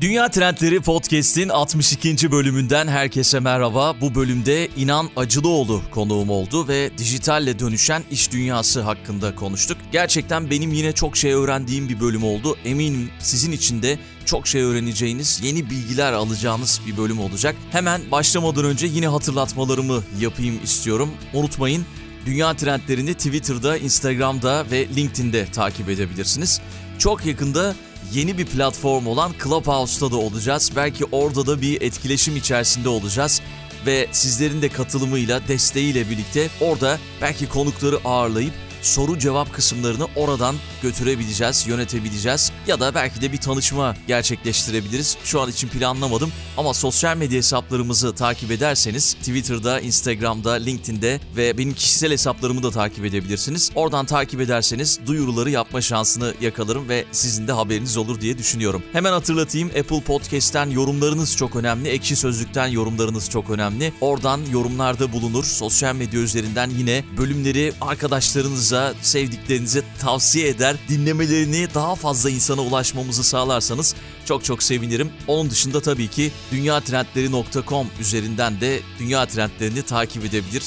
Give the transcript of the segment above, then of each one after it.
Dünya Trendleri Podcast'in 62. bölümünden herkese merhaba. Bu bölümde İnan Acılıoğlu konuğum oldu ve dijitalle dönüşen iş dünyası hakkında konuştuk. Gerçekten benim yine çok şey öğrendiğim bir bölüm oldu. Eminim sizin için de çok şey öğreneceğiniz, yeni bilgiler alacağınız bir bölüm olacak. Hemen başlamadan önce yine hatırlatmalarımı yapayım istiyorum. Unutmayın Dünya trendlerini Twitter'da, Instagram'da ve LinkedIn'de takip edebilirsiniz. Çok yakında yeni bir platform olan Clubhouse'da da olacağız. Belki orada da bir etkileşim içerisinde olacağız ve sizlerin de katılımıyla, desteğiyle birlikte orada belki konukları ağırlayıp soru cevap kısımlarını oradan götürebileceğiz, yönetebileceğiz ya da belki de bir tanışma gerçekleştirebiliriz. Şu an için planlamadım ama sosyal medya hesaplarımızı takip ederseniz Twitter'da, Instagram'da, LinkedIn'de ve benim kişisel hesaplarımı da takip edebilirsiniz. Oradan takip ederseniz duyuruları yapma şansını yakalarım ve sizin de haberiniz olur diye düşünüyorum. Hemen hatırlatayım Apple Podcast'ten yorumlarınız çok önemli. Ekşi Sözlük'ten yorumlarınız çok önemli. Oradan yorumlarda bulunur. Sosyal medya üzerinden yine bölümleri arkadaşlarınıza, sevdiklerinize tavsiye eder. Dinlemelerini daha fazla insana ulaşmamızı sağlarsanız çok çok sevinirim. Onun dışında tabii ki dünyatrendleri.com üzerinden de dünya trendlerini takip edebilir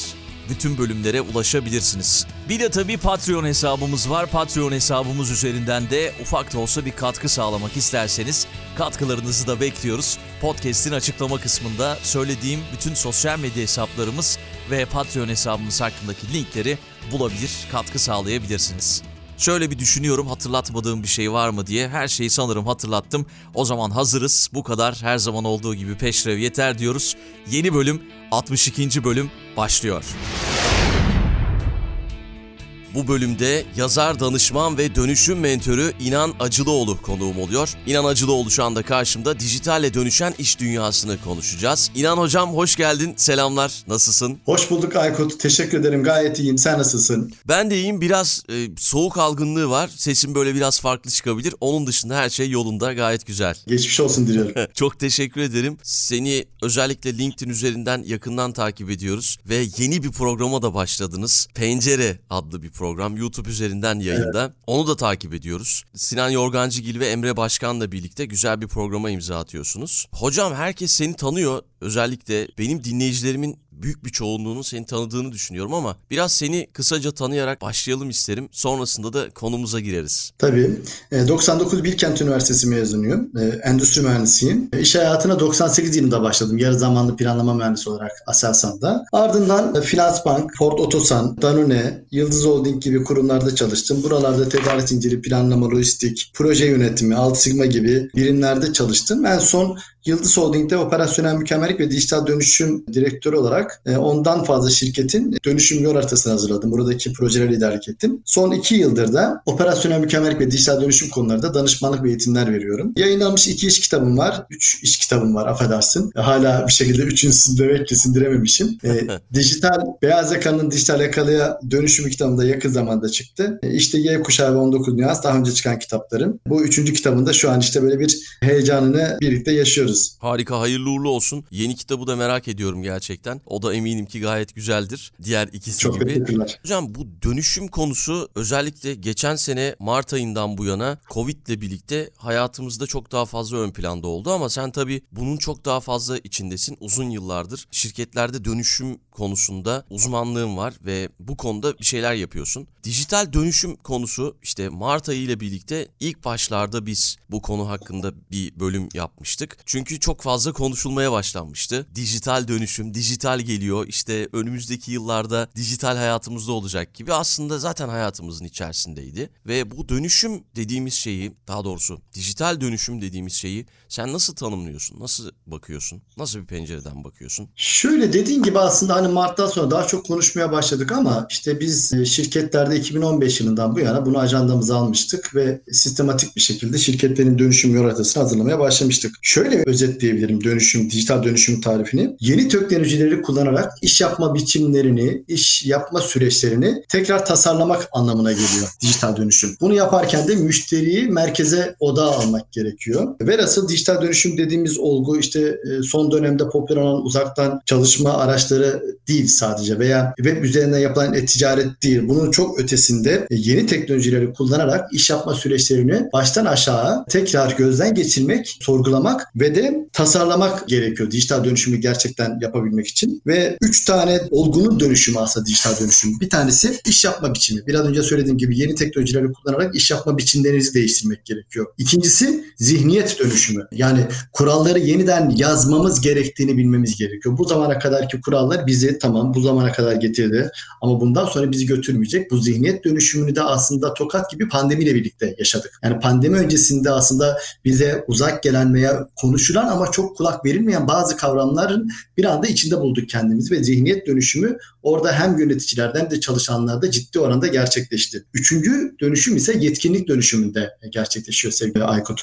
bütün bölümlere ulaşabilirsiniz. Bir de tabii Patreon hesabımız var. Patreon hesabımız üzerinden de ufak da olsa bir katkı sağlamak isterseniz katkılarınızı da bekliyoruz. Podcast'in açıklama kısmında söylediğim bütün sosyal medya hesaplarımız ve Patreon hesabımız hakkındaki linkleri bulabilir, katkı sağlayabilirsiniz. Şöyle bir düşünüyorum hatırlatmadığım bir şey var mı diye. Her şeyi sanırım hatırlattım. O zaman hazırız. Bu kadar her zaman olduğu gibi peşrev yeter diyoruz. Yeni bölüm 62. bölüm başlıyor. Bu bölümde yazar, danışman ve dönüşüm mentörü İnan Acılıoğlu konuğum oluyor. İnan Acılıoğlu şu anda karşımda dijitalle dönüşen iş dünyasını konuşacağız. İnan hocam hoş geldin. Selamlar. Nasılsın? Hoş bulduk Aykut. Teşekkür ederim. Gayet iyiyim. Sen nasılsın? Ben de iyiyim. Biraz e, soğuk algınlığı var. Sesim böyle biraz farklı çıkabilir. Onun dışında her şey yolunda. Gayet güzel. Geçmiş olsun diliyorum. Çok teşekkür ederim. Seni özellikle LinkedIn üzerinden yakından takip ediyoruz ve yeni bir programa da başladınız. Pencere adlı bir program YouTube üzerinden yayında. Evet. Onu da takip ediyoruz. Sinan Yorgancıgil ve Emre Başkan'la birlikte güzel bir programa imza atıyorsunuz. Hocam herkes seni tanıyor. Özellikle benim dinleyicilerimin büyük bir çoğunluğunun seni tanıdığını düşünüyorum ama biraz seni kısaca tanıyarak başlayalım isterim. Sonrasında da konumuza gireriz. Tabii. 99 Bilkent Üniversitesi mezunuyum. Endüstri mühendisiyim. İş hayatına 98 yılında başladım. Yarı zamanlı planlama mühendisi olarak Aselsan'da. Ardından Finansbank, Ford Otosan, Danone, Yıldız Holding gibi kurumlarda çalıştım. Buralarda tedarik zinciri, planlama, lojistik, proje yönetimi, Alt Sigma gibi birimlerde çalıştım. En son Yıldız Holding'de operasyonel mükemmellik ve dijital dönüşüm direktörü olarak e, ondan fazla şirketin dönüşüm yol haritasını hazırladım. Buradaki projeleri liderlik ettim. Son iki yıldır da operasyonel mükemmellik ve dijital dönüşüm konularında danışmanlık ve eğitimler veriyorum. Yayınlanmış iki iş kitabım var. Üç iş kitabım var affedersin. Hala bir şekilde üçüncüsünü demek ki sindirememişim. E, dijital, beyaz yakanın dijital yakalıya dönüşümü kitabında yakın zamanda çıktı. E, işte Y kuşağı ve 19 nüans daha önce çıkan kitaplarım. Bu üçüncü kitabında şu an işte böyle bir heyecanını birlikte yaşıyoruz ediyoruz. Harika, hayırlı uğurlu olsun. Yeni kitabı da merak ediyorum gerçekten. O da eminim ki gayet güzeldir. Diğer ikisi Çok gibi. teşekkürler. Hocam bu dönüşüm konusu özellikle geçen sene Mart ayından bu yana Covid ile birlikte hayatımızda çok daha fazla ön planda oldu ama sen tabii bunun çok daha fazla içindesin. Uzun yıllardır şirketlerde dönüşüm konusunda uzmanlığın var ve bu konuda bir şeyler yapıyorsun. Dijital dönüşüm konusu işte Mart ayı ile birlikte ilk başlarda biz bu konu hakkında bir bölüm yapmıştık. Çünkü çok fazla konuşulmaya başlanmıştı. Dijital dönüşüm, dijital geliyor işte önümüzdeki yıllarda dijital hayatımızda olacak gibi aslında zaten hayatımızın içerisindeydi. Ve bu dönüşüm dediğimiz şeyi daha doğrusu dijital dönüşüm dediğimiz şeyi sen nasıl tanımlıyorsun? Nasıl bakıyorsun? Nasıl bir pencereden bakıyorsun? Şöyle dediğin gibi aslında hani yani Mart'tan sonra daha çok konuşmaya başladık ama işte biz e, şirketlerde 2015 yılından bu yana bunu ajandamıza almıştık ve sistematik bir şekilde şirketlerin dönüşüm yol haritasını hazırlamaya başlamıştık. Şöyle özetleyebilirim dönüşüm, dijital dönüşüm tarifini. Yeni teknolojileri kullanarak iş yapma biçimlerini, iş yapma süreçlerini tekrar tasarlamak anlamına geliyor dijital dönüşüm. Bunu yaparken de müşteriyi merkeze odağa almak gerekiyor. Velhasıl dijital dönüşüm dediğimiz olgu işte e, son dönemde popüler olan uzaktan çalışma araçları değil sadece veya web üzerinden yapılan e-ticaret değil. Bunun çok ötesinde e, yeni teknolojileri kullanarak iş yapma süreçlerini baştan aşağı tekrar gözden geçirmek, sorgulamak ve de tasarlamak gerekiyor dijital dönüşümü gerçekten yapabilmek için. Ve üç tane olgunun dönüşümü aslında dijital dönüşüm. Bir tanesi iş yapma biçimi. Biraz önce söylediğim gibi yeni teknolojileri kullanarak iş yapma biçimlerinizi değiştirmek gerekiyor. İkincisi zihniyet dönüşümü. Yani kuralları yeniden yazmamız gerektiğini bilmemiz gerekiyor. Bu zamana kadarki kurallar bizi tamam bu zamana kadar getirdi ama bundan sonra bizi götürmeyecek. Bu zihniyet dönüşümünü de aslında tokat gibi pandemiyle birlikte yaşadık. Yani pandemi öncesinde aslında bize uzak gelen veya konuşulan ama çok kulak verilmeyen bazı kavramların bir anda içinde bulduk kendimizi ve zihniyet dönüşümü orada hem yöneticilerden de çalışanlarda ciddi oranda gerçekleşti. Üçüncü dönüşüm ise yetkinlik dönüşümünde gerçekleşiyor sevgili Aykut.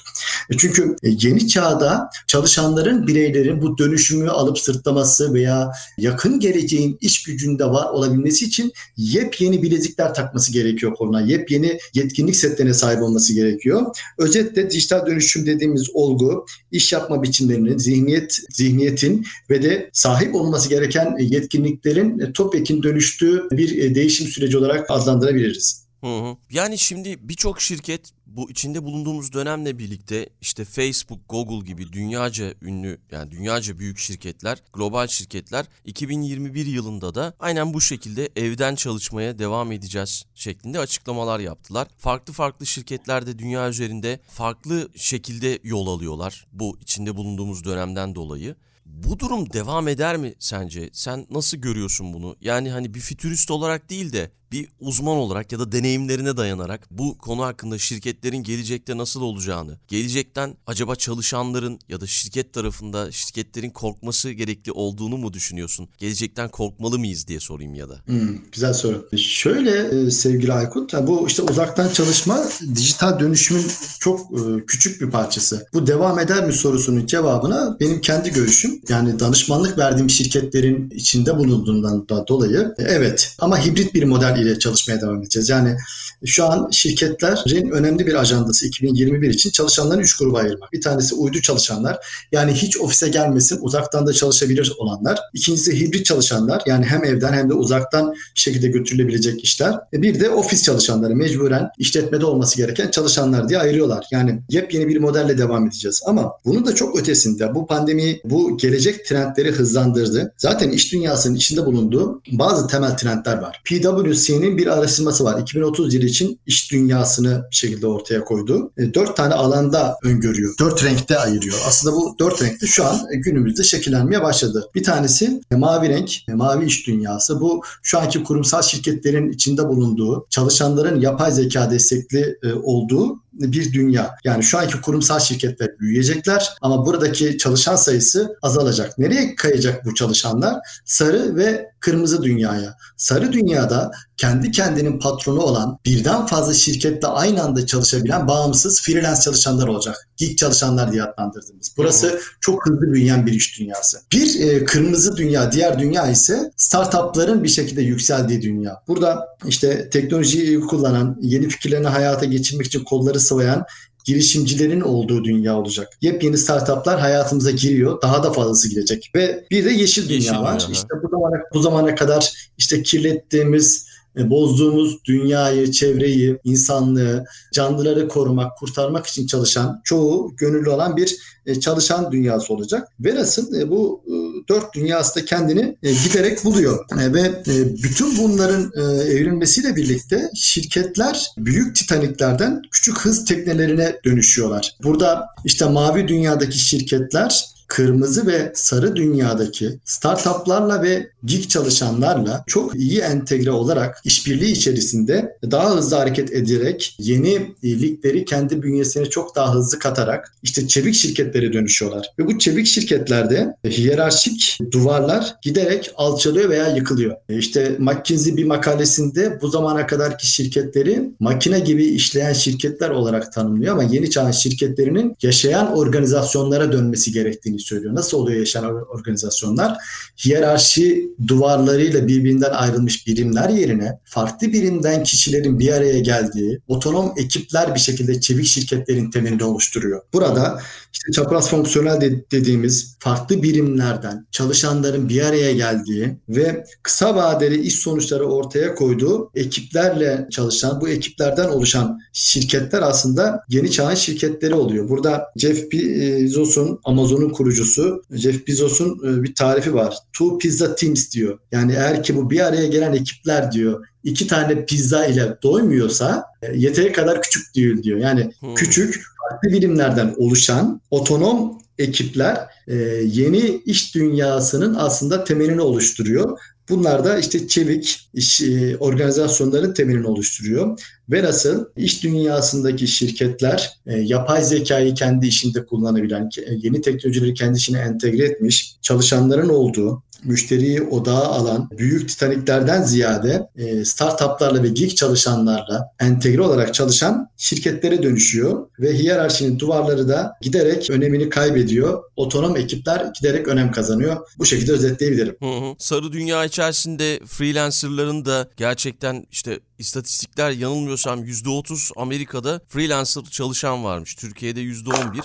E, çünkü yeni çağda çalışanların, bireylerin bu dönüşümü alıp sırtlaması veya yakın geleceğin iş gücünde var olabilmesi için yepyeni bilezikler takması gerekiyor koluna. Yepyeni yetkinlik setlerine sahip olması gerekiyor. Özetle dijital dönüşüm dediğimiz olgu iş yapma biçimlerinin, zihniyet, zihniyetin ve de sahip olması gereken yetkinliklerin topyekin dönüştüğü bir değişim süreci olarak adlandırabiliriz. Hı hı. Yani şimdi birçok şirket bu içinde bulunduğumuz dönemle birlikte işte Facebook, Google gibi dünyaca ünlü yani dünyaca büyük şirketler, global şirketler 2021 yılında da aynen bu şekilde evden çalışmaya devam edeceğiz şeklinde açıklamalar yaptılar. Farklı farklı şirketler de dünya üzerinde farklı şekilde yol alıyorlar bu içinde bulunduğumuz dönemden dolayı. Bu durum devam eder mi sence? Sen nasıl görüyorsun bunu? Yani hani bir fütürist olarak değil de bir uzman olarak ya da deneyimlerine dayanarak bu konu hakkında şirketlerin gelecekte nasıl olacağını, gelecekten acaba çalışanların ya da şirket tarafında şirketlerin korkması gerekli olduğunu mu düşünüyorsun? Gelecekten korkmalı mıyız diye sorayım ya da. Hmm, güzel soru. Şöyle e, sevgili Aykut, bu işte uzaktan çalışma dijital dönüşümün çok e, küçük bir parçası. Bu devam eder mi sorusunun cevabına benim kendi görüşüm yani danışmanlık verdiğim şirketlerin içinde bulunduğundan dolayı e, evet ama hibrit bir model ile çalışmaya devam edeceğiz. Yani şu an şirketlerin önemli bir ajandası 2021 için çalışanların 3 gruba ayırmak. Bir tanesi uydu çalışanlar yani hiç ofise gelmesin uzaktan da çalışabilir olanlar. İkincisi hibrit çalışanlar yani hem evden hem de uzaktan bir şekilde götürülebilecek işler. E, bir de ofis çalışanları mecburen işletmede olması gereken çalışanlar diye ayırıyorlar. Yani yepyeni bir modelle devam edeceğiz. Ama bunun da çok ötesinde bu pandemi bu gelecek trendleri hızlandırdı. Zaten iş dünyasının içinde bulunduğu bazı temel trendler var. PwC PwC'nin bir araştırması var. 2030 yılı için iş dünyasını bir şekilde ortaya koydu. E, dört tane alanda öngörüyor. Dört renkte ayırıyor. Aslında bu dört renkte şu an günümüzde şekillenmeye başladı. Bir tanesi e, mavi renk, e, mavi iş dünyası. Bu şu anki kurumsal şirketlerin içinde bulunduğu, çalışanların yapay zeka destekli olduğu bir dünya. Yani şu anki kurumsal şirketler büyüyecekler ama buradaki çalışan sayısı azalacak. Nereye kayacak bu çalışanlar? Sarı ve kırmızı dünyaya. Sarı dünyada kendi kendinin patronu olan birden fazla şirkette aynı anda çalışabilen bağımsız freelance çalışanlar olacak. Geek çalışanlar diye adlandırdığımız. Burası çok hızlı büyüyen bir iş dünyası. Bir e, kırmızı dünya, diğer dünya ise startupların bir şekilde yükseldiği dünya. Burada işte teknolojiyi kullanan, yeni fikirlerini hayata geçirmek için kolları sıvayan girişimcilerin olduğu dünya olacak. Yepyeni startuplar hayatımıza giriyor. Daha da fazlası girecek. Ve bir de yeşil dünya yeşil var. Dünya. İşte bu zamana, bu zamana kadar işte kirlettiğimiz bozduğumuz dünyayı, çevreyi, insanlığı, canlıları korumak, kurtarmak için çalışan, çoğu gönüllü olan bir e, çalışan dünyası olacak. Velhasıl e, bu dört dünyası da kendini giderek buluyor. Ve bütün bunların evrilmesiyle birlikte şirketler büyük titaniklerden küçük hız teknelerine dönüşüyorlar. Burada işte mavi dünyadaki şirketler kırmızı ve sarı dünyadaki startuplarla ve gig çalışanlarla çok iyi entegre olarak işbirliği içerisinde daha hızlı hareket ederek yeni ligleri kendi bünyesine çok daha hızlı katarak işte çevik şirketlere dönüşüyorlar. Ve bu çevik şirketlerde hiyerarşik duvarlar giderek alçalıyor veya yıkılıyor. E işte McKinsey bir makalesinde bu zamana kadarki şirketleri makine gibi işleyen şirketler olarak tanımlıyor ama yeni çağın şirketlerinin yaşayan organizasyonlara dönmesi gerektiğini söylüyor. Nasıl oluyor yaşayan organizasyonlar? Hiyerarşi duvarlarıyla birbirinden ayrılmış birimler yerine farklı birimden kişilerin bir araya geldiği otonom ekipler bir şekilde çevik şirketlerin temelini oluşturuyor. Burada işte çapraz fonksiyonel de dediğimiz farklı birimlerden çalışanların bir araya geldiği ve kısa vadeli iş sonuçları ortaya koyduğu ekiplerle çalışan bu ekiplerden oluşan şirketler aslında yeni çağın şirketleri oluyor. Burada Jeff Bezos'un Amazon'un kurucusu Jeff Bezos'un e, bir tarifi var. Two pizza teams diyor. Yani eğer ki bu bir araya gelen ekipler diyor iki tane pizza ile doymuyorsa e, yeteri kadar küçük değil diyor. Yani hmm. küçük farklı birimlerden oluşan otonom ekipler e, yeni iş dünyasının aslında temelini oluşturuyor. Bunlar da işte çevik iş e, organizasyonların temelini oluşturuyor. Ve nasıl iş dünyasındaki şirketler e, yapay zekayı kendi işinde kullanabilen, e, yeni teknolojileri kendi işine entegre etmiş, çalışanların olduğu, müşteriyi odağa alan büyük titaniklerden ziyade e, startuplarla ve gig çalışanlarla entegre olarak çalışan şirketlere dönüşüyor ve hiyerarşinin duvarları da giderek önemini kaybediyor. Otonom ekipler giderek önem kazanıyor. Bu şekilde özetleyebilirim. Hı hı. Sarı dünya içerisinde freelancerların da gerçekten işte istatistikler yanılmıyorsam %30 Amerika'da freelancer çalışan varmış. Türkiye'de %11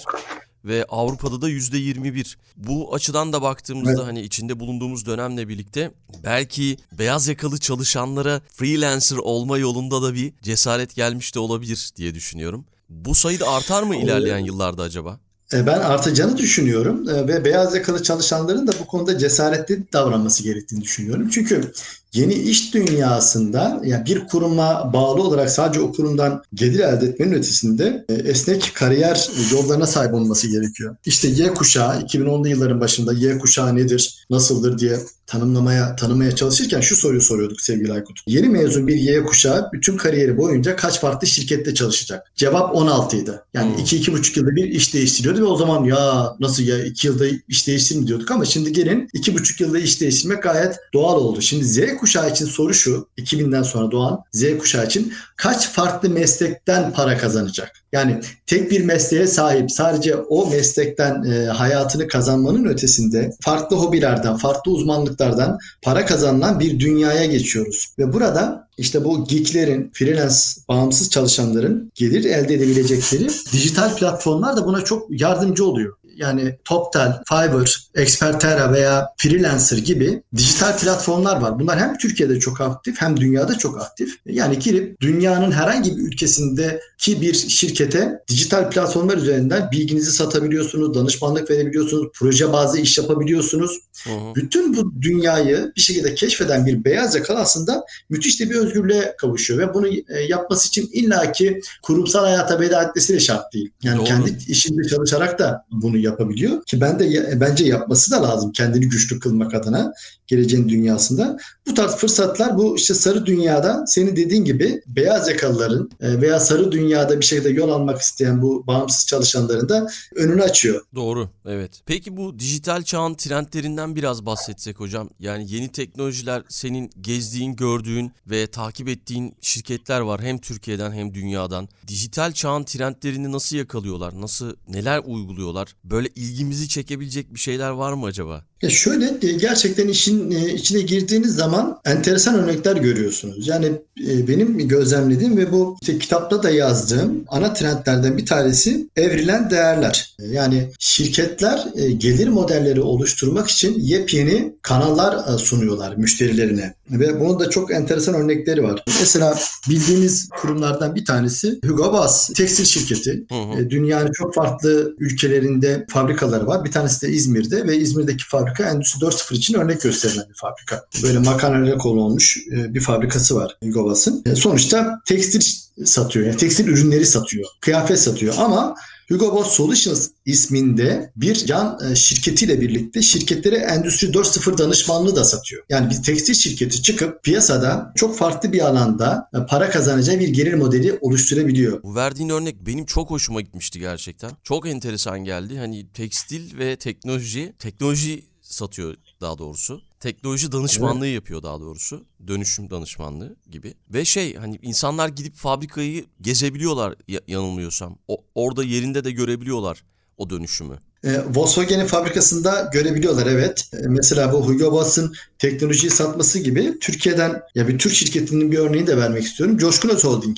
ve Avrupa'da da yüzde 21. Bu açıdan da baktığımızda evet. hani içinde bulunduğumuz dönemle birlikte belki beyaz yakalı çalışanlara freelancer olma yolunda da bir cesaret gelmiş de olabilir diye düşünüyorum. Bu sayı da artar mı ilerleyen yıllarda acaba? E, ben artacağını düşünüyorum e, ve beyaz yakalı çalışanların da bu konuda cesaretli davranması gerektiğini düşünüyorum. Çünkü yeni iş dünyasında yani bir kuruma bağlı olarak sadece o kurumdan gelir elde etmenin ötesinde e, esnek kariyer yollarına sahip olması gerekiyor. İşte Y kuşağı 2010'lu yılların başında Y kuşağı nedir, nasıldır diye tanımlamaya tanımaya çalışırken şu soruyu soruyorduk sevgili Aykut. Yeni mezun bir Y kuşağı bütün kariyeri boyunca kaç farklı şirkette çalışacak? Cevap 16 idi. Yani 2-2,5 hmm. yılda bir iş değiştiriyordu ve o zaman ya nasıl ya 2 yılda iş değiştirir mi diyorduk ama şimdi gelin 2,5 yılda iş değiştirmek gayet doğal oldu. Şimdi Z kuşağı için soru şu 2000'den sonra doğan Z kuşağı için kaç farklı meslekten para kazanacak? Yani tek bir mesleğe sahip sadece o meslekten e, hayatını kazanmanın ötesinde farklı hobilerden, farklı uzmanlıklardan para kazanılan bir dünyaya geçiyoruz. Ve burada işte bu geeklerin, freelance, bağımsız çalışanların gelir elde edebilecekleri dijital platformlar da buna çok yardımcı oluyor yani Toptel, Fiverr, Expertera veya Freelancer gibi dijital platformlar var. Bunlar hem Türkiye'de çok aktif hem dünyada çok aktif. Yani girip dünyanın herhangi bir ülkesindeki bir şirkete dijital platformlar üzerinden bilginizi satabiliyorsunuz, danışmanlık verebiliyorsunuz, proje bazı iş yapabiliyorsunuz. Hı hı. Bütün bu dünyayı bir şekilde keşfeden bir beyaz yakalı aslında müthiş de bir özgürlüğe kavuşuyor ve bunu e, yapması için illaki kurumsal hayata veda etmesi de şart değil. Yani Doğru. kendi işinde çalışarak da bunu yapabiliyor ki ben de bence yapması da lazım kendini güçlü kılmak adına geleceğin dünyasında. Bu tarz fırsatlar bu işte sarı dünyada senin dediğin gibi beyaz yakalıların e, veya sarı dünyada bir şekilde yol almak isteyen bu bağımsız çalışanların da önünü açıyor. Doğru evet. Peki bu dijital çağın trendlerinden biraz bahsetsek hocam. Yani yeni teknolojiler senin gezdiğin, gördüğün ve takip ettiğin şirketler var hem Türkiye'den hem dünyadan. Dijital çağın trendlerini nasıl yakalıyorlar? Nasıl neler uyguluyorlar? Böyle ilgimizi çekebilecek bir şeyler var mı acaba? Ya şöyle e, gerçekten işin e, içine girdiğiniz zaman enteresan örnekler görüyorsunuz. Yani e, benim gözlemlediğim ve bu işte kitapta da yazdığım ana trendlerden bir tanesi evrilen değerler. Yani şirketler gelir modelleri oluşturmak için yepyeni kanallar sunuyorlar müşterilerine. Ve bunun da çok enteresan örnekleri var. Mesela bildiğimiz kurumlardan bir tanesi Hugo Boss tekstil şirketi. Hı hı. Dünyanın çok farklı ülkelerinde fabrikaları var. Bir tanesi de İzmir'de ve İzmir'deki fabrika Endüstri 4.0 için örnek gösterilen bir fabrika. Böyle makarnayla konu olmuş e, bir fabrikası var Govas'ın. E, sonuçta tekstil satıyor. Yani tekstil ürünleri satıyor. Kıyafet satıyor ama Hugo Boss Solutions isminde bir yan e, şirketiyle birlikte şirketlere Endüstri 4.0 danışmanlığı da satıyor. Yani bir tekstil şirketi çıkıp piyasada çok farklı bir alanda e, para kazanacağı bir gelir modeli oluşturabiliyor. Bu verdiğin örnek benim çok hoşuma gitmişti gerçekten. Çok enteresan geldi. Hani tekstil ve teknoloji, teknoloji satıyor daha doğrusu. Teknoloji danışmanlığı yapıyor daha doğrusu. Dönüşüm danışmanlığı gibi. Ve şey hani insanlar gidip fabrikayı gezebiliyorlar ya- yanılmıyorsam. O, orada yerinde de görebiliyorlar o dönüşümü. E, Volkswagen'in fabrikasında görebiliyorlar evet. E, mesela bu Hugo Boss'ın teknolojiyi satması gibi Türkiye'den ya bir Türk şirketinin bir örneğini de vermek istiyorum. Coşkun Öz Holding.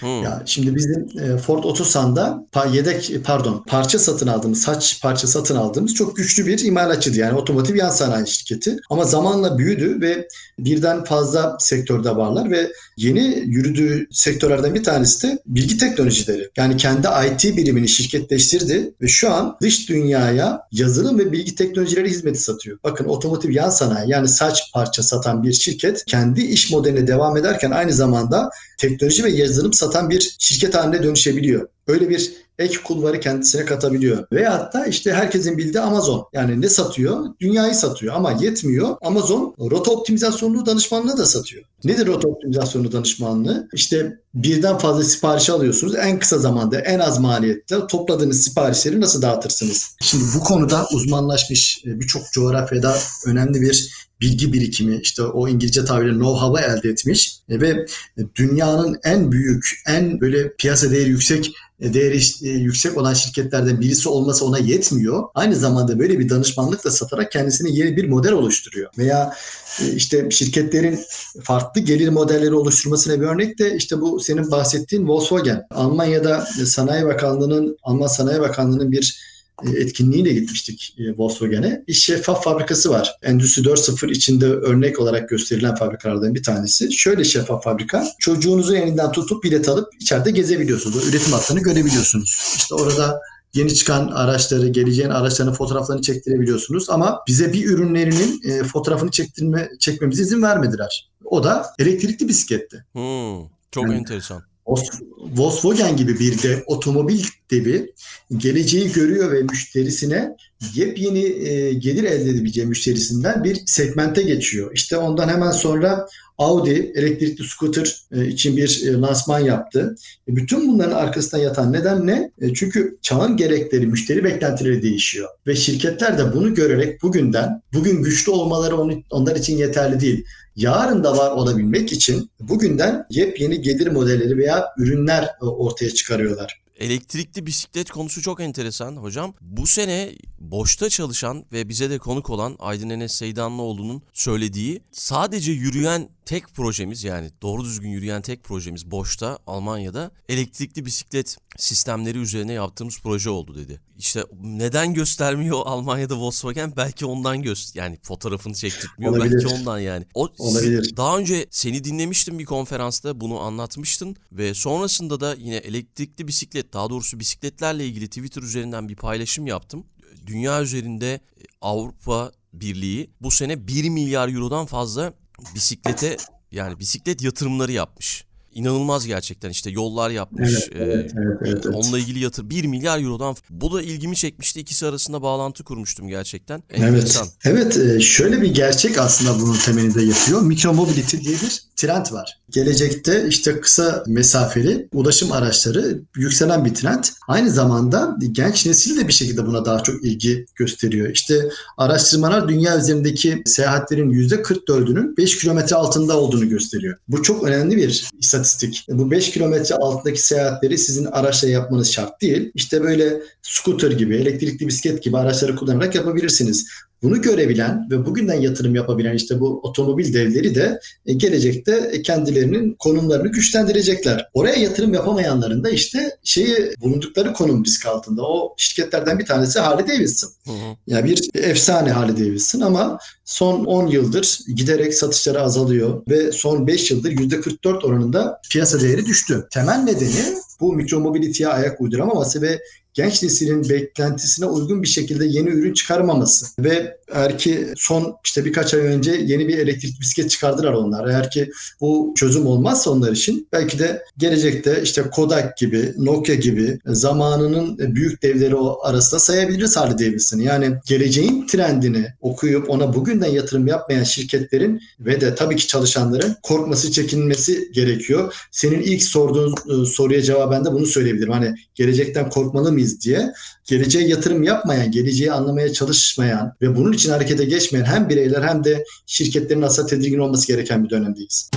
Hmm. Ya şimdi bizim e, Ford Otosan'da yedek pardon parça satın aldığımız saç parça satın aldığımız çok güçlü bir imalatçıydı yani otomotiv yan sanayi şirketi ama zamanla büyüdü ve birden fazla sektörde varlar ve yeni yürüdüğü sektörlerden bir tanesi de bilgi teknolojileri. Yani kendi IT birimini şirketleştirdi ve şu an dış dünyaya yazılım ve bilgi teknolojileri hizmeti satıyor. Bakın otomotiv yan sanayi yani saç parça satan bir şirket kendi iş modeline devam ederken aynı zamanda teknoloji ve yazılım satan bir şirket haline dönüşebiliyor. Öyle bir ek kulvarı kendisine katabiliyor. Ve hatta işte herkesin bildiği Amazon. Yani ne satıyor? Dünyayı satıyor ama yetmiyor. Amazon rota optimizasyonlu danışmanlığı da satıyor. Nedir rota optimizasyonlu danışmanlığı? İşte birden fazla sipariş alıyorsunuz. En kısa zamanda en az maliyetle topladığınız siparişleri nasıl dağıtırsınız? Şimdi bu konuda uzmanlaşmış e, birçok coğrafyada önemli bir bilgi birikimi işte o İngilizce tabiriyle know-how'ı elde etmiş e, ve dünyanın en büyük, en böyle piyasa değeri yüksek e, değeri e, yüksek olan şirketlerden birisi olması ona yetmiyor. Aynı zamanda böyle bir danışmanlık da satarak kendisine yeni bir model oluşturuyor. Veya işte şirketlerin farklı gelir modelleri oluşturmasına bir örnek de işte bu senin bahsettiğin Volkswagen. Almanya'da Sanayi Bakanlığı'nın Alman Sanayi Bakanlığı'nın bir etkinliğiyle gitmiştik e, Volkswagen'e. Bir şeffaf fabrikası var. Endüstri 4.0 içinde örnek olarak gösterilen fabrikalardan bir tanesi. Şöyle şeffaf fabrika. Çocuğunuzu elinden tutup bilet alıp içeride gezebiliyorsunuz. O üretim hatlarını görebiliyorsunuz. İşte orada yeni çıkan araçları, geleceğin araçlarının fotoğraflarını çektirebiliyorsunuz. Ama bize bir ürünlerinin e, fotoğrafını çektirme, çekmemize izin vermediler. O da elektrikli bisikletti. Hmm. Çok Yani- enteresan. Volkswagen gibi bir de otomobil devi geleceği görüyor ve müşterisine yepyeni e, gelir elde edebileceği müşterisinden bir segmente geçiyor. İşte ondan hemen sonra Audi elektrikli scooter e, için bir e, lansman yaptı. E, bütün bunların arkasında yatan neden ne? E, çünkü çağın gerekleri, müşteri beklentileri değişiyor. Ve şirketler de bunu görerek bugünden, bugün güçlü olmaları onu- onlar için yeterli değil. Yarın da var olabilmek için bugünden yepyeni gelir modelleri veya ürünler e, ortaya çıkarıyorlar. Elektrikli bisiklet konusu çok enteresan hocam. Bu sene boşta çalışan ve bize de konuk olan Aydın Enes Seydanlıoğlu'nun söylediği sadece yürüyen tek projemiz yani doğru düzgün yürüyen tek projemiz boşta Almanya'da elektrikli bisiklet sistemleri üzerine yaptığımız proje oldu dedi. İşte neden göstermiyor Almanya'da Volkswagen? Belki ondan göster yani fotoğrafını çektirtmiyor Olabilir. belki ondan yani. O Olabilir. daha önce seni dinlemiştim bir konferansta bunu anlatmıştın ve sonrasında da yine elektrikli bisiklet daha doğrusu bisikletlerle ilgili Twitter üzerinden bir paylaşım yaptım. Dünya üzerinde Avrupa Birliği bu sene 1 milyar eurodan fazla bisiklete yani bisiklet yatırımları yapmış. İnanılmaz gerçekten işte yollar yapmış. Evet, evet, evet, evet. Onunla ilgili yatır 1 milyar eurodan bu da ilgimi çekmişti. İkisi arasında bağlantı kurmuştum gerçekten. Evet. Enteresan. Evet, şöyle bir gerçek aslında bunun temelinde yatıyor. Mikromobility diye bir trend var. Gelecekte işte kısa mesafeli ulaşım araçları yükselen bir trend. Aynı zamanda genç nesil de bir şekilde buna daha çok ilgi gösteriyor. İşte araştırmalar dünya üzerindeki seyahatlerin %44'ünün 5 kilometre altında olduğunu gösteriyor. Bu çok önemli bir istatistik. Bu 5 kilometre altındaki seyahatleri sizin araçla yapmanız şart değil. İşte böyle scooter gibi, elektrikli bisiklet gibi araçları kullanarak yapabilirsiniz. Bunu görebilen ve bugünden yatırım yapabilen işte bu otomobil devleri de e, gelecekte kendilerinin konumlarını güçlendirecekler. Oraya yatırım yapamayanların da işte şeyi bulundukları konum risk altında. O şirketlerden bir tanesi Harley Davidson. Hı hı. Ya bir efsane Harley Davidson ama son 10 yıldır giderek satışları azalıyor ve son 5 yıldır %44 oranında piyasa değeri düştü. Temel nedeni Bu mikromobility'ye ayak uyduramaması ve genç neslin beklentisine uygun bir şekilde yeni ürün çıkarmaması ve eğer ki son işte birkaç ay önce yeni bir elektrik bisiklet çıkardılar onlar. Eğer ki bu çözüm olmazsa onlar için belki de gelecekte işte Kodak gibi, Nokia gibi zamanının büyük devleri arasında sayabiliriz Harley Davidson'ı. Yani geleceğin trendini okuyup ona bugünden yatırım yapmayan şirketlerin ve de tabii ki çalışanların korkması, çekinmesi gerekiyor. Senin ilk sorduğun ıı, soruya cevaben de bunu söyleyebilirim. Hani gelecekten korkmalı mıyız miyiz diye geleceğe yatırım yapmayan, geleceği anlamaya çalışmayan ve bunun için harekete geçmeyen hem bireyler hem de şirketlerin aslında tedirgin olması gereken bir dönemdeyiz.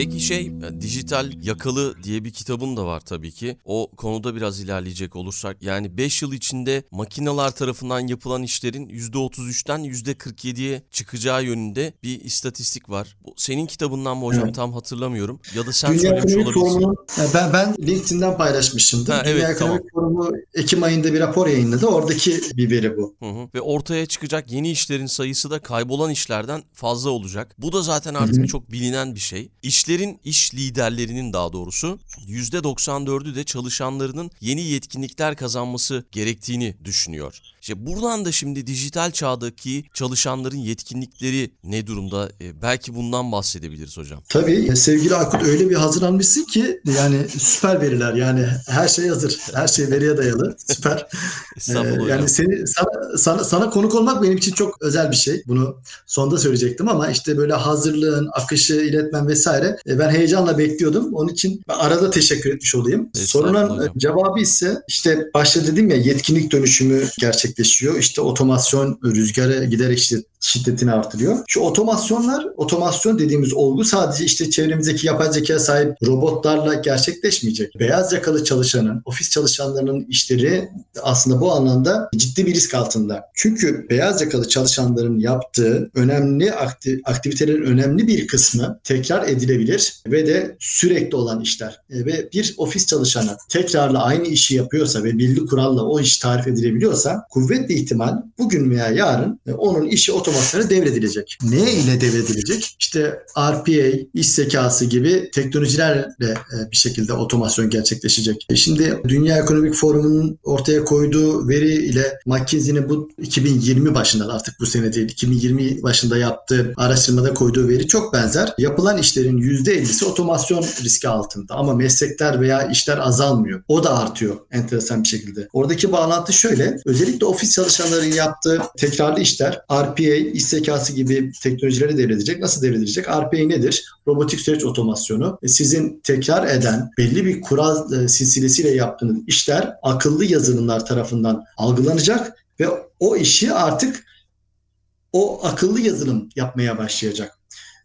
Peki şey dijital yakalı diye bir kitabın da var tabii ki. O konuda biraz ilerleyecek olursak yani 5 yıl içinde makineler tarafından yapılan işlerin %33'ten %47'ye çıkacağı yönünde bir istatistik var. Bu senin kitabından mı hocam evet. tam hatırlamıyorum. Ya da sen Dünya söylemiş olabilirsin. ben, ben LinkedIn'den paylaşmışımdır. Ha, Dünya evet, Ekonomik tamam. Forumu Ekim ayında bir rapor yayınladı. Oradaki bir veri bu. Hı hı. Ve ortaya çıkacak yeni işlerin sayısı da kaybolan işlerden fazla olacak. Bu da zaten artık hı hı. çok bilinen bir şey. İşler İşlerin iş liderlerinin daha doğrusu %94'ü de çalışanlarının yeni yetkinlikler kazanması gerektiğini düşünüyor. İşte buradan da şimdi dijital çağdaki çalışanların yetkinlikleri ne durumda? E, belki bundan bahsedebiliriz hocam. Tabii sevgili Akut öyle bir hazırlanmışsın ki yani süper veriler yani her şey hazır. Her şey veriye dayalı. Süper. ee, yani seni sana, sana, sana konuk olmak benim için çok özel bir şey. Bunu sonda söyleyecektim ama işte böyle hazırlığın, akışı, iletmen vesaire e, ben heyecanla bekliyordum. Onun için arada teşekkür etmiş olayım. Sorunun cevabı ise işte başta dedim ya yetkinlik dönüşümü gerçekleşiyor. İşte otomasyon rüzgara giderek şiddetini artırıyor. Şu otomasyonlar, otomasyon dediğimiz olgu sadece işte çevremizdeki yapay zeka sahip robotlarla gerçekleşmeyecek. Beyaz yakalı çalışanın, ofis çalışanlarının işleri aslında bu anlamda ciddi bir risk altında. Çünkü beyaz yakalı çalışanların yaptığı önemli aktivitelerin önemli bir kısmı tekrar edilebilir ve de sürekli olan işler. E, ve bir ofis çalışanı tekrarla aynı işi yapıyorsa ve belli kuralla o iş tarif edilebiliyorsa kuvvetli ihtimal bugün veya yarın e, onun işi otomasyona devredilecek. Ne ile devredilecek? İşte RPA, iş zekası gibi teknolojilerle e, bir şekilde otomasyon gerçekleşecek. Şimdi Dünya Ekonomik Forumu'nun ortaya koyduğu veri ile McKinsey'nin bu 2020 başında artık bu sene değil 2020 başında yaptığı araştırmada koyduğu veri çok benzer. Yapılan işlerin %50'si otomasyon riski altında ama meslekler veya işler azalmıyor. O da artıyor enteresan bir şekilde. Oradaki bağlantı şöyle. Özellikle ofis çalışanların yaptığı tekrarlı işler RPA, iş zekası gibi teknolojilere devredilecek. Nasıl devredilecek? RPA nedir? Robotik süreç otomasyonu. E, sizin tekrar eden belli bir kural e, silsilesiyle yaptığınız işler akıllı yazılımlar tarafından algılanacak ve o işi artık o akıllı yazılım yapmaya başlayacak.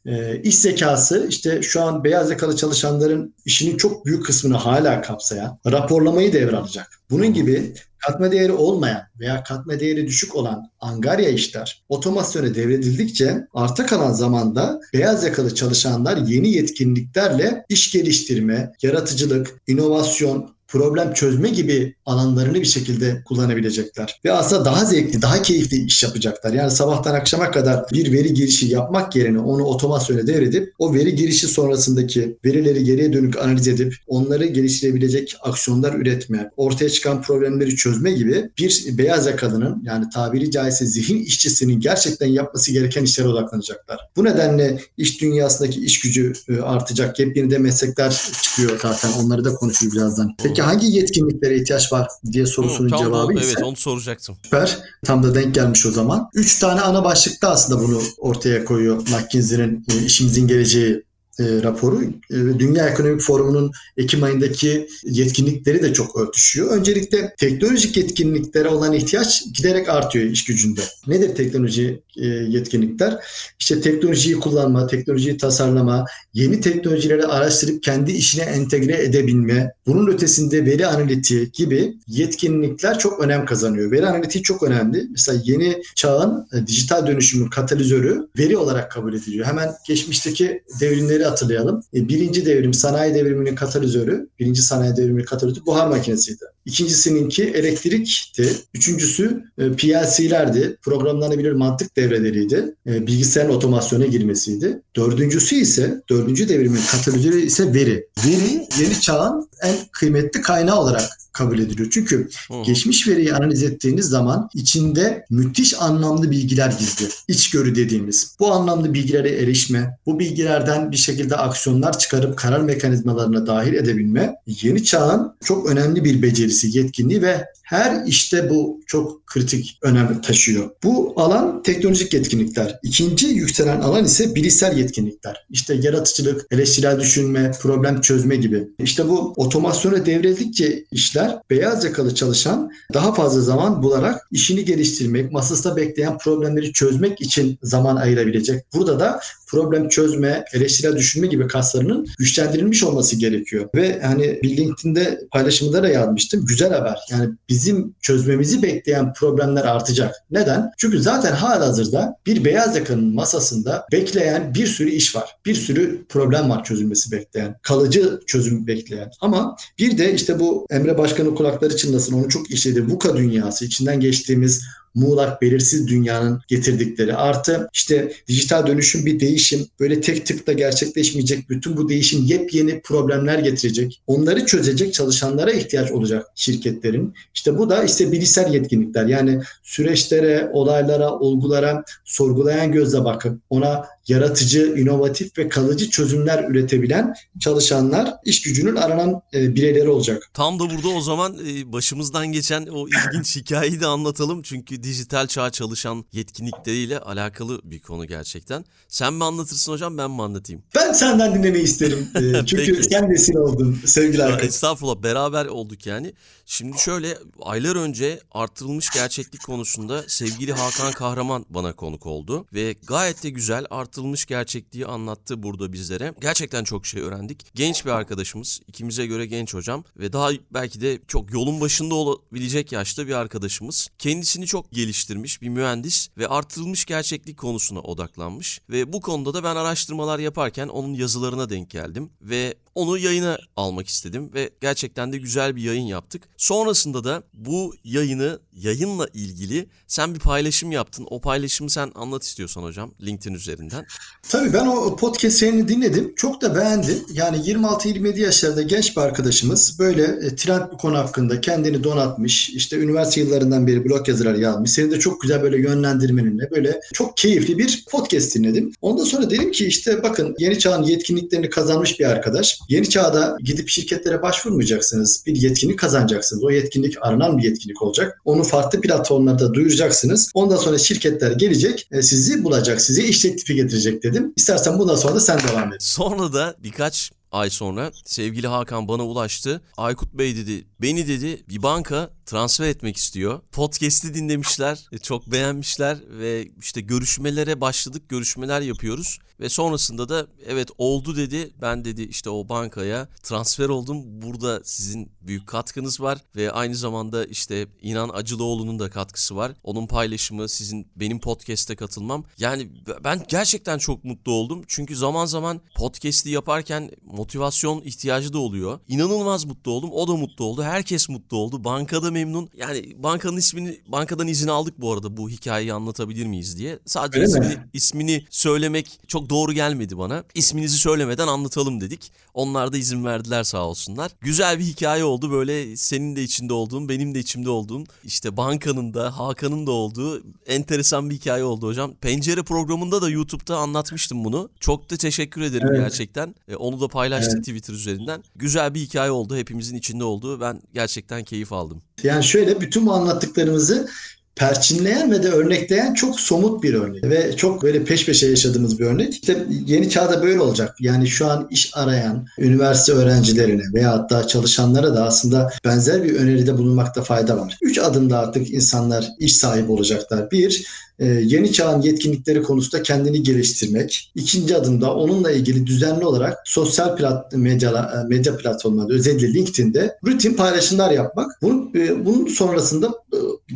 E, iş zekası işte şu an beyaz yakalı çalışanların işinin çok büyük kısmını hala kapsayan raporlamayı devralacak. Bunun gibi katma değeri olmayan veya katma değeri düşük olan angarya işler otomasyona devredildikçe arta kalan zamanda beyaz yakalı çalışanlar yeni yetkinliklerle iş geliştirme, yaratıcılık, inovasyon, problem çözme gibi alanlarını bir şekilde kullanabilecekler. Ve aslında daha zevkli, daha keyifli iş yapacaklar. Yani sabahtan akşama kadar bir veri girişi yapmak yerine onu otomasyona devredip o veri girişi sonrasındaki verileri geriye dönük analiz edip onları geliştirebilecek aksiyonlar üretme, ortaya çıkan problemleri çözme gibi bir beyaz yakalının yani tabiri caizse zihin işçisinin gerçekten yapması gereken işlere odaklanacaklar. Bu nedenle iş dünyasındaki iş gücü e, artacak. Yepyeni de meslekler çıkıyor zaten. Onları da konuşuruz birazdan. Peki hangi yetkinliklere ihtiyaç var diye sorusunun Hı, cevabı ise. Evet onu soracaktım. Süper. Tam da denk gelmiş o zaman. Üç tane ana başlıkta aslında bunu ortaya koyuyor McKinsey'nin e, işimizin geleceği e, raporu. E, Dünya Ekonomik Forumu'nun Ekim ayındaki yetkinlikleri de çok örtüşüyor. Öncelikle teknolojik yetkinliklere olan ihtiyaç giderek artıyor iş gücünde. Nedir teknoloji e, yetkinlikler? İşte teknolojiyi kullanma, teknolojiyi tasarlama, yeni teknolojileri araştırıp kendi işine entegre edebilme, bunun ötesinde veri analitiği gibi yetkinlikler çok önem kazanıyor. Veri analitiği çok önemli. Mesela yeni çağın e, dijital dönüşümün katalizörü veri olarak kabul ediliyor. Hemen geçmişteki devrimleri hatırlayalım. E, birinci devrim sanayi devriminin katalizörü, birinci sanayi devriminin katalizörü buhar makinesiydi. İkincisininki elektrikti. Üçüncüsü e, PLC'lerdi. Programlanabilir mantık devreleriydi. E, bilgisayarın otomasyona girmesiydi. Dördüncüsü ise, dördüncü devrimin katalizörü ise veri. Veri yeni çağın en kıymetli kaynağı olarak kabul ediliyor. Çünkü Hı. geçmiş veriyi analiz ettiğiniz zaman içinde müthiş anlamlı bilgiler gizli. İçgörü dediğimiz. Bu anlamlı bilgilere erişme, bu bilgilerden bir şekilde aksiyonlar çıkarıp karar mekanizmalarına dahil edebilme yeni çağın çok önemli bir becerisi, yetkinliği ve her işte bu çok kritik önem taşıyor. Bu alan teknolojik yetkinlikler. İkinci yükselen alan ise bilişsel yetkinlikler. İşte yaratıcılık, eleştirel düşünme, problem çözme gibi. İşte bu otomasyona devrildikçe işler beyaz yakalı çalışan daha fazla zaman bularak işini geliştirmek, masasında bekleyen problemleri çözmek için zaman ayırabilecek. Burada da problem çözme, eleştirel düşünme gibi kaslarının güçlendirilmiş olması gerekiyor. Ve hani bir LinkedIn'de paylaşımında da yazmıştım. Güzel haber. Yani bizim çözmemizi bekleyen problemler artacak. Neden? Çünkü zaten halihazırda bir beyaz yakanın masasında bekleyen bir sürü iş var. Bir sürü problem var çözülmesi bekleyen. Kalıcı çözüm bekleyen. Ama bir de işte bu Emre Başkan'ın kulakları çınlasın onu çok işledi. VUCA dünyası içinden geçtiğimiz muğlak belirsiz dünyanın getirdikleri. Artı işte dijital dönüşüm bir değişim böyle tek tıkla gerçekleşmeyecek bütün bu değişim yepyeni problemler getirecek onları çözecek çalışanlara ihtiyaç olacak şirketlerin. İşte bu da işte bilişsel yetkinlikler. Yani süreçlere olaylara olgulara sorgulayan gözle bakıp ona yaratıcı, inovatif ve kalıcı çözümler üretebilen çalışanlar iş gücünün aranan e, bireyleri olacak. Tam da burada o zaman e, başımızdan geçen o ilginç hikayeyi de anlatalım. Çünkü dijital çağ çalışan yetkinlikleriyle alakalı bir konu gerçekten. Sen mi anlatırsın hocam ben mi anlatayım? Ben senden dinlemeyi isterim. E, çünkü sen vesile oldun sevgili arkadaşlar. Estağfurullah beraber olduk yani. Şimdi şöyle aylar önce artırılmış gerçeklik konusunda sevgili Hakan Kahraman bana konuk oldu. Ve gayet de güzel artırılmış gerçekliği anlattı burada bizlere. Gerçekten çok şey öğrendik. Genç bir arkadaşımız, ikimize göre genç hocam ve daha belki de çok yolun başında olabilecek yaşta bir arkadaşımız. Kendisini çok geliştirmiş bir mühendis ve artırılmış gerçeklik konusuna odaklanmış. Ve bu konuda da ben araştırmalar yaparken onun yazılarına denk geldim ve onu yayına almak istedim ve gerçekten de güzel bir yayın yaptık. Sonrasında da bu yayını yayınla ilgili sen bir paylaşım yaptın. O paylaşımı sen anlat istiyorsan hocam LinkedIn üzerinden. Tabii ben o podcast yayını dinledim. Çok da beğendim. Yani 26-27 yaşlarında genç bir arkadaşımız böyle e, trend bir konu hakkında kendini donatmış. İşte üniversite yıllarından beri blog yazılar yazmış. Seni de çok güzel böyle yönlendirmeninle böyle çok keyifli bir podcast dinledim. Ondan sonra dedim ki işte bakın yeni çağın yetkinliklerini kazanmış bir arkadaş. Yeni çağda gidip şirketlere başvurmayacaksınız. Bir yetkinlik kazanacaksınız. O yetkinlik aranan bir yetkinlik olacak. Onu farklı platformlarda duyuracaksınız. Ondan sonra şirketler gelecek, e, sizi bulacak, size iş teklifi getirecek dedim. İstersen bundan sonra da sen devam et. Sonra da birkaç ay sonra sevgili Hakan bana ulaştı. Aykut Bey dedi beni dedi bir banka transfer etmek istiyor. Podcast'i dinlemişler, e, çok beğenmişler ve işte görüşmelere başladık, görüşmeler yapıyoruz. Ve sonrasında da evet oldu dedi. Ben dedi işte o bankaya transfer oldum. Burada sizin büyük katkınız var ve aynı zamanda işte İnan Acılıoğlu'nun da katkısı var. Onun paylaşımı, sizin benim podcast'e katılmam. Yani ben gerçekten çok mutlu oldum. Çünkü zaman zaman podcast'i yaparken motivasyon ihtiyacı da oluyor. İnanılmaz mutlu oldum. O da mutlu oldu. Herkes mutlu oldu. Bankada memnun. Yani bankanın ismini bankadan izin aldık bu arada bu hikayeyi anlatabilir miyiz diye. Sadece ismini, ismini söylemek çok doğru gelmedi bana. İsminizi söylemeden anlatalım dedik. Onlar da izin verdiler sağ olsunlar. Güzel bir hikaye oldu böyle senin de içinde olduğun, benim de içimde olduğum, işte bankanın da Hakan'ın da olduğu enteresan bir hikaye oldu hocam. Pencere programında da YouTube'da anlatmıştım bunu. Çok da teşekkür ederim evet. gerçekten. E, onu da paylaştık evet. Twitter üzerinden. Güzel bir hikaye oldu. Hepimizin içinde olduğu. Ben gerçekten keyif aldım. Yani şöyle bütün bu anlattıklarımızı perçinleyen ve de örnekleyen çok somut bir örnek ve çok böyle peş peşe yaşadığımız bir örnek. İşte yeni çağda böyle olacak. Yani şu an iş arayan üniversite öğrencilerine veya hatta çalışanlara da aslında benzer bir öneride bulunmakta fayda var. Üç adımda artık insanlar iş sahibi olacaklar. Bir, e, yeni çağın yetkinlikleri konusunda kendini geliştirmek. İkinci adımda onunla ilgili düzenli olarak sosyal plat medya, e, medya platformlarında özellikle LinkedIn'de rutin paylaşımlar yapmak. Bunun, e, bunun sonrasında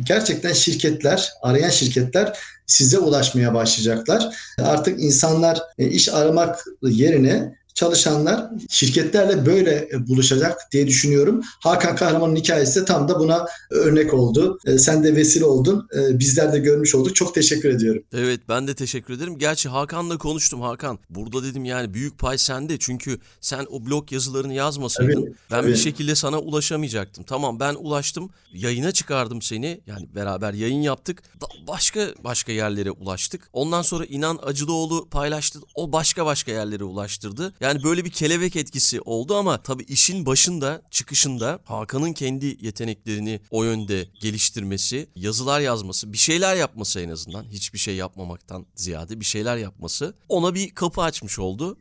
gerçekten şirketler, arayan şirketler size ulaşmaya başlayacaklar. Artık insanlar iş aramak yerine çalışanlar şirketlerle böyle buluşacak diye düşünüyorum. Hakan Kahraman'ın hikayesi de tam da buna örnek oldu. E, sen de vesile oldun. E, bizler de görmüş olduk. Çok teşekkür ediyorum. Evet ben de teşekkür ederim. Gerçi Hakan'la konuştum Hakan. Burada dedim yani büyük pay sende. Çünkü sen o blog yazılarını yazmasaydın Tabii, ben tabii. bir şekilde sana ulaşamayacaktım. Tamam ben ulaştım. Yayına çıkardım seni. Yani beraber yayın yaptık. Başka başka yerlere ulaştık. Ondan sonra İnan Acılıoğlu paylaştı. O başka başka yerlere ulaştırdı. Yani böyle bir kelebek etkisi oldu ama tabii işin başında, çıkışında Hakan'ın kendi yeteneklerini o yönde geliştirmesi, yazılar yazması, bir şeyler yapması en azından. Hiçbir şey yapmamaktan ziyade bir şeyler yapması ona bir kapı açmış oldu.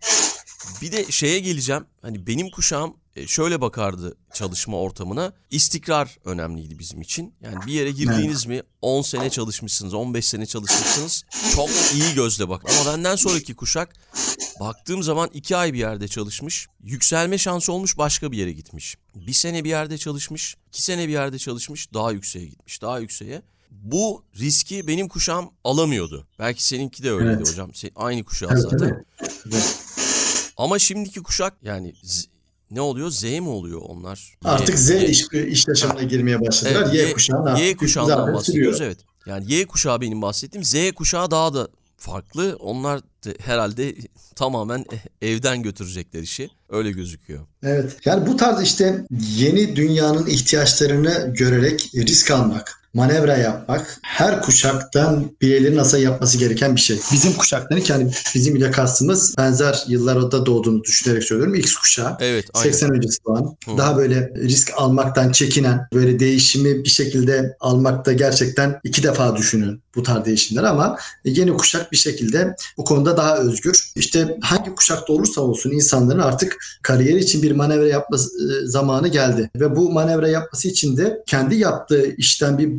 Bir de şeye geleceğim. Hani benim kuşağım şöyle bakardı çalışma ortamına. İstikrar önemliydi bizim için. Yani bir yere girdiğiniz mi 10 sene çalışmışsınız, 15 sene çalışmışsınız. Çok iyi gözle bak. Ama benden sonraki kuşak baktığım zaman 2 ay bir yerde çalışmış. Yükselme şansı olmuş başka bir yere gitmiş. Bir sene bir yerde çalışmış, 2 sene bir yerde çalışmış, daha yükseğe gitmiş, daha yükseğe. Bu riski benim kuşağım alamıyordu. Belki seninki de öyleydi Evet. hocam. Sen- Aynı kuşağız Evet, zaten. evet. Ama şimdiki kuşak yani ne oluyor? Z mi oluyor onlar? Artık Y- Z Y- iş, iş yaşamına girmeye başladılar. Evet, y, kuşağı da Y kuşağından bahsediyoruz sürüyor. evet. Yani Y kuşağı benim bahsettiğim. Z kuşağı daha da farklı. Onlar herhalde tamamen evden götürecekler işi. Öyle gözüküyor. Evet. Yani bu tarz işte yeni dünyanın ihtiyaçlarını görerek risk almak, manevra yapmak her kuşaktan bireylerin nasıl yapması gereken bir şey. Bizim kuşakların yani bizim ile kastımız benzer yıllarda doğduğunu düşünerek söylüyorum. X kuşağı. Evet aynen. 80 öncesi doğan, Hı. daha böyle risk almaktan çekinen, böyle değişimi bir şekilde almakta gerçekten iki defa düşünün bu tarz değişimler ama yeni kuşak bir şekilde bu konuda daha özgür. İşte hangi kuşakta olursa olsun insanların artık kariyer için bir manevra yapması e, zamanı geldi ve bu manevra yapması için de kendi yaptığı işten bir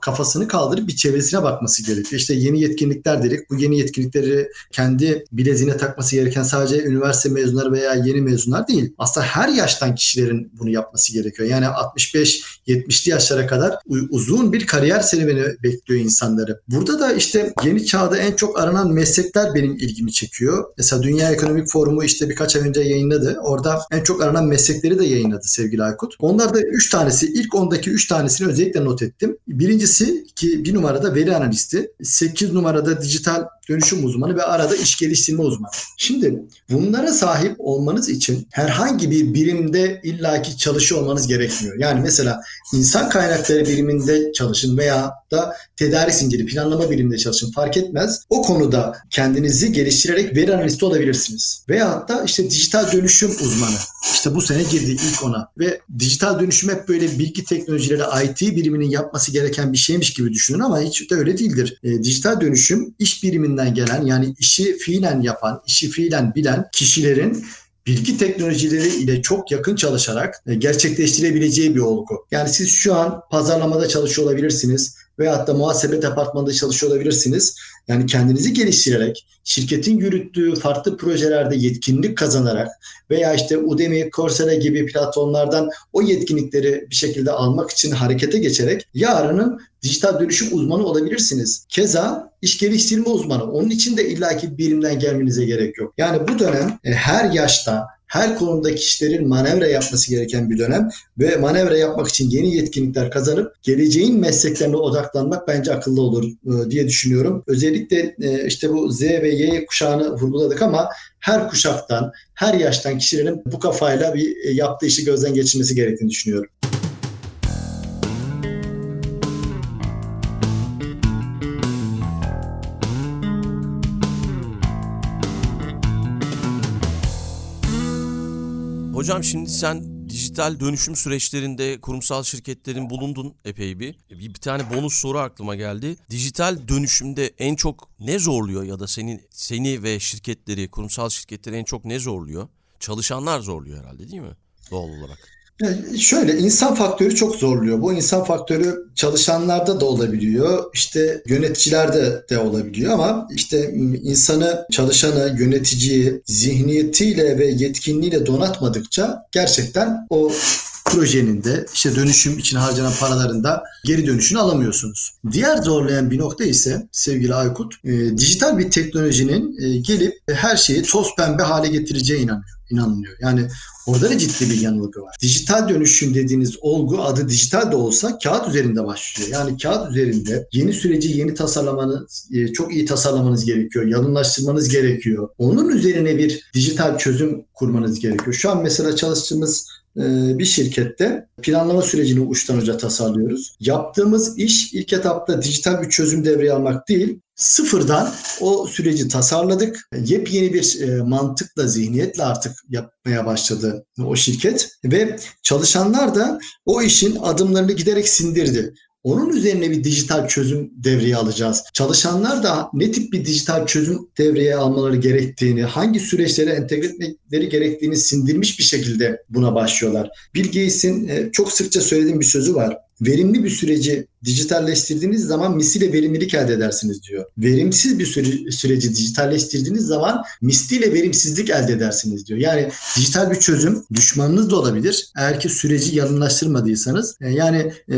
kafasını kaldırıp bir çevresine bakması gerekiyor. İşte yeni yetkinlikler dedik. Bu yeni yetkinlikleri kendi bileziğine takması gereken sadece üniversite mezunları veya yeni mezunlar değil. Aslında her yaştan kişilerin bunu yapması gerekiyor. Yani 65-70'li yaşlara kadar uzun bir kariyer serüveni bekliyor insanları. Burada da işte yeni çağda en çok aranan meslekler benim ilgimi çekiyor. Mesela Dünya Ekonomik Forumu işte birkaç ay önce yayınladı. Orada en çok aranan meslekleri de yayınladı sevgili Aykut. Onlarda 3 tanesi, ilk 10'daki 3 tanesini özellikle not ettim. Birincisi ki bir numarada veri analisti, 8 numarada dijital dönüşüm uzmanı ve arada iş geliştirme uzmanı. Şimdi bunlara sahip olmanız için herhangi bir birimde illaki çalışıyor olmanız gerekmiyor. Yani mesela insan kaynakları biriminde çalışın veya da tedarik zinciri planlama biriminde çalışın fark etmez. O konuda kendinizi geliştirerek veri analisti olabilirsiniz. Veyahut da işte dijital dönüşüm uzmanı. İşte bu sene girdi ilk ona. Ve dijital dönüşüm hep böyle bilgi teknolojileri IT biriminin yapması gereken bir şeymiş gibi düşünün ama hiç de öyle değildir. E, dijital dönüşüm iş biriminden gelen yani işi fiilen yapan, işi fiilen bilen kişilerin bilgi teknolojileri ile çok yakın çalışarak e, gerçekleştirebileceği bir olgu. Yani siz şu an pazarlamada çalışıyor olabilirsiniz veyahut da muhasebe departmanında çalışıyor olabilirsiniz. Yani kendinizi geliştirerek, şirketin yürüttüğü farklı projelerde yetkinlik kazanarak veya işte Udemy, Coursera gibi platformlardan o yetkinlikleri bir şekilde almak için harekete geçerek yarının dijital dönüşüm uzmanı olabilirsiniz. Keza iş geliştirme uzmanı. Onun için de illaki birimden gelmenize gerek yok. Yani bu dönem e, her yaşta her konuda kişilerin manevra yapması gereken bir dönem ve manevra yapmak için yeni yetkinlikler kazanıp geleceğin mesleklerine odaklanmak bence akıllı olur e, diye düşünüyorum. Özellikle e, işte bu Z ve Y kuşağını vurguladık ama her kuşaktan, her yaştan kişilerin bu kafayla bir e, yaptığı işi gözden geçirmesi gerektiğini düşünüyorum. Hocam şimdi sen dijital dönüşüm süreçlerinde kurumsal şirketlerin bulundun epey bir. Bir, bir tane bonus soru aklıma geldi. Dijital dönüşümde en çok ne zorluyor ya da seni seni ve şirketleri, kurumsal şirketleri en çok ne zorluyor? Çalışanlar zorluyor herhalde değil mi? Doğal olarak. Yani şöyle insan faktörü çok zorluyor. Bu insan faktörü çalışanlarda da olabiliyor. İşte yöneticilerde de olabiliyor ama işte insanı, çalışanı, yöneticiyi zihniyetiyle ve yetkinliğiyle donatmadıkça gerçekten o projenin de işte dönüşüm için harcanan paraların da geri dönüşünü alamıyorsunuz. Diğer zorlayan bir nokta ise sevgili Aykut, e, dijital bir teknolojinin e, gelip her şeyi toz pembe hale getireceği inanıyor, inanılıyor. Yani Orada da ciddi bir yanılgı var. Dijital dönüşüm dediğiniz olgu adı dijital de olsa kağıt üzerinde başlıyor. Yani kağıt üzerinde yeni süreci yeni tasarlamanız, e, çok iyi tasarlamanız gerekiyor. Yalınlaştırmanız gerekiyor. Onun üzerine bir dijital çözüm kurmanız gerekiyor. Şu an mesela çalıştığımız bir şirkette planlama sürecini uçtan uca tasarlıyoruz. Yaptığımız iş ilk etapta dijital bir çözüm devreye almak değil, sıfırdan o süreci tasarladık. Yepyeni bir e, mantıkla, zihniyetle artık yapmaya başladı o şirket ve çalışanlar da o işin adımlarını giderek sindirdi. Onun üzerine bir dijital çözüm devreye alacağız. Çalışanlar da ne tip bir dijital çözüm devreye almaları gerektiğini, hangi süreçlere entegre etmeleri gerektiğini sindirmiş bir şekilde buna başlıyorlar. Bill Gates'in e, çok sıkça söylediğim bir sözü var. Verimli bir süreci dijitalleştirdiğiniz zaman misliyle verimlilik elde edersiniz diyor. Verimsiz bir süre, süreci dijitalleştirdiğiniz zaman misliyle verimsizlik elde edersiniz diyor. Yani dijital bir çözüm düşmanınız da olabilir. Eğer ki süreci yalınlaştırmadıysanız. E, yani e,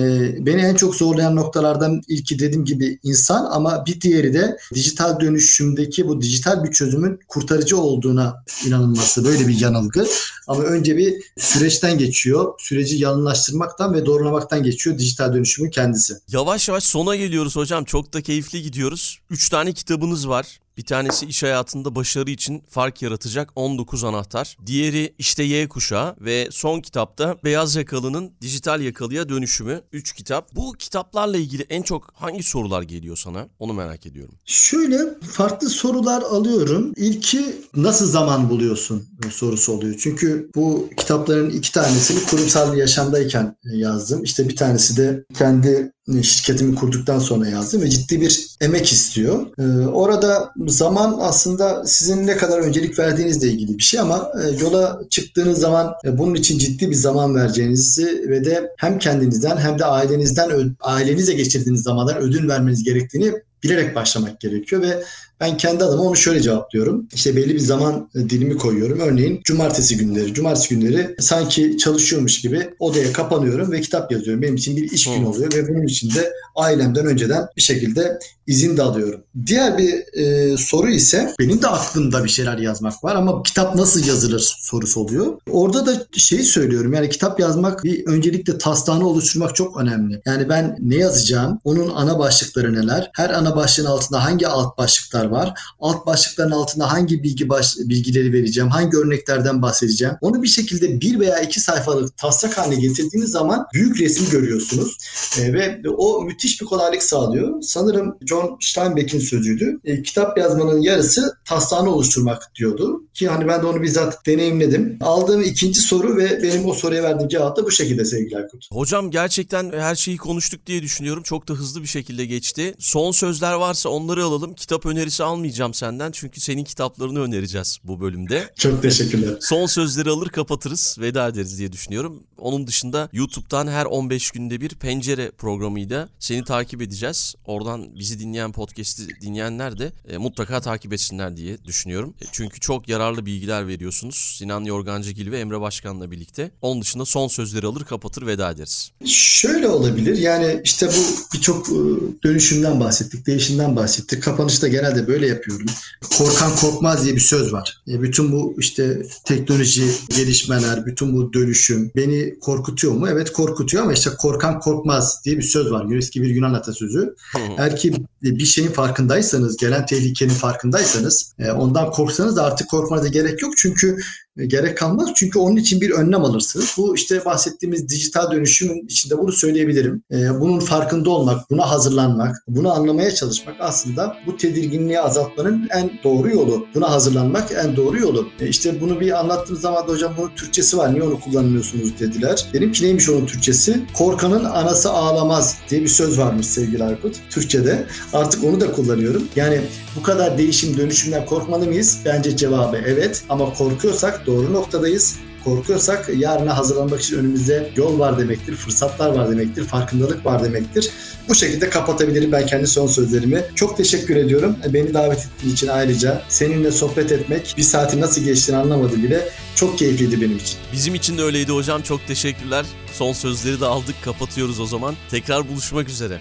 beni en çok zorlayan noktalardan ilki dediğim gibi insan ama bir diğeri de dijital dönüşümdeki bu dijital bir çözümün kurtarıcı olduğuna inanılması. Böyle bir yanılgı. Ama önce bir süreçten geçiyor. Süreci yalınlaştırmaktan ve doğrulamaktan geçiyor dijital dönüşümün kendisi. Yavaş yavaş sona geliyoruz hocam. Çok da keyifli gidiyoruz. Üç tane kitabınız var. Bir tanesi iş hayatında başarı için fark yaratacak 19 anahtar. Diğeri işte Y kuşağı ve son kitapta Beyaz Yakalı'nın dijital yakalıya dönüşümü. 3 kitap. Bu kitaplarla ilgili en çok hangi sorular geliyor sana? Onu merak ediyorum. Şöyle farklı sorular alıyorum. İlki nasıl zaman buluyorsun sorusu oluyor. Çünkü bu kitapların iki tanesini kurumsal bir yaşamdayken yazdım. İşte bir tanesi de kendi şirketimi kurduktan sonra yazdım ve ciddi bir emek istiyor. Ee, orada zaman aslında sizin ne kadar öncelik verdiğinizle ilgili bir şey ama e, yola çıktığınız zaman e, bunun için ciddi bir zaman vereceğinizi ve de hem kendinizden hem de ailenizden ailenize geçirdiğiniz zamandan ödül vermeniz gerektiğini bilerek başlamak gerekiyor ve ben kendi adıma onu şöyle cevaplıyorum. İşte belli bir zaman e, dilimi koyuyorum. Örneğin cumartesi günleri. Cumartesi günleri sanki çalışıyormuş gibi odaya kapanıyorum ve kitap yazıyorum. Benim için bir iş günü oluyor ve bunun için de ailemden önceden bir şekilde izin de alıyorum. Diğer bir e, soru ise benim de aklımda bir şeyler yazmak var ama kitap nasıl yazılır sorusu oluyor. Orada da şeyi söylüyorum yani kitap yazmak bir öncelikle taslağını oluşturmak çok önemli. Yani ben ne yazacağım, onun ana başlıkları neler, her ana başlığın altında hangi alt başlıklar var. Alt başlıkların altında hangi bilgi baş, bilgileri vereceğim, hangi örneklerden bahsedeceğim. Onu bir şekilde bir veya iki sayfalık taslak haline getirdiğiniz zaman büyük resmi görüyorsunuz. E, ve o müthiş bir kolaylık sağlıyor. Sanırım John Steinbeck'in sözüydü. E, kitap yazmanın yarısı taslağını oluşturmak diyordu. Ki hani ben de onu bizzat deneyimledim. Aldığım ikinci soru ve benim o soruya verdiğim cevap da bu şekilde sevgili Aykut. Hocam gerçekten her şeyi konuştuk diye düşünüyorum. Çok da hızlı bir şekilde geçti. Son sözler varsa onları alalım. Kitap önerisi almayacağım senden çünkü senin kitaplarını önereceğiz bu bölümde. Çok teşekkürler. Son sözleri alır kapatırız, veda ederiz diye düşünüyorum. Onun dışında YouTube'dan her 15 günde bir pencere programıyla seni takip edeceğiz. Oradan bizi dinleyen podcast'i dinleyenler de e, mutlaka takip etsinler diye düşünüyorum. E, çünkü çok yararlı bilgiler veriyorsunuz. Sinan Yorgancıgil ve Emre Başkan'la birlikte. Onun dışında son sözleri alır kapatır veda ederiz. Şöyle olabilir. Yani işte bu birçok e, dönüşümden bahsettik, değişimden bahsettik. Kapanışta genelde böyle yapıyorum. Korkan korkmaz diye bir söz var. E, bütün bu işte teknoloji gelişmeler, bütün bu dönüşüm beni korkutuyor mu? Evet korkutuyor ama işte korkan korkmaz diye bir söz var. Eski bir Yunan atasözü. Eğer ki bir şeyin farkındaysanız, gelen tehlikenin farkındaysanız e, ondan korksanız da artık korkmanıza gerek yok. Çünkü gerek kalmaz. Çünkü onun için bir önlem alırsınız. Bu işte bahsettiğimiz dijital dönüşümün içinde bunu söyleyebilirim. E, bunun farkında olmak, buna hazırlanmak, bunu anlamaya çalışmak aslında bu tedirginliği azaltmanın en doğru yolu. Buna hazırlanmak en doğru yolu. E, işte bunu bir anlattığım zaman da hocam bunun Türkçesi var. Niye onu kullanmıyorsunuz dediler. Dedim ki neymiş onun Türkçesi? Korkanın anası ağlamaz diye bir söz varmış sevgili Aykut. Türkçe'de. Artık onu da kullanıyorum. Yani bu kadar değişim dönüşümden korkmalı mıyız? Bence cevabı evet. Ama korkuyorsak doğru noktadayız. Korkuyorsak yarına hazırlanmak için önümüzde yol var demektir, fırsatlar var demektir, farkındalık var demektir. Bu şekilde kapatabilirim ben kendi son sözlerimi. Çok teşekkür ediyorum. Beni davet ettiğin için ayrıca seninle sohbet etmek, bir saati nasıl geçtiğini anlamadı bile Çok keyifliydi benim için. Bizim için de öyleydi hocam. Çok teşekkürler. Son sözleri de aldık. Kapatıyoruz o zaman. Tekrar buluşmak üzere.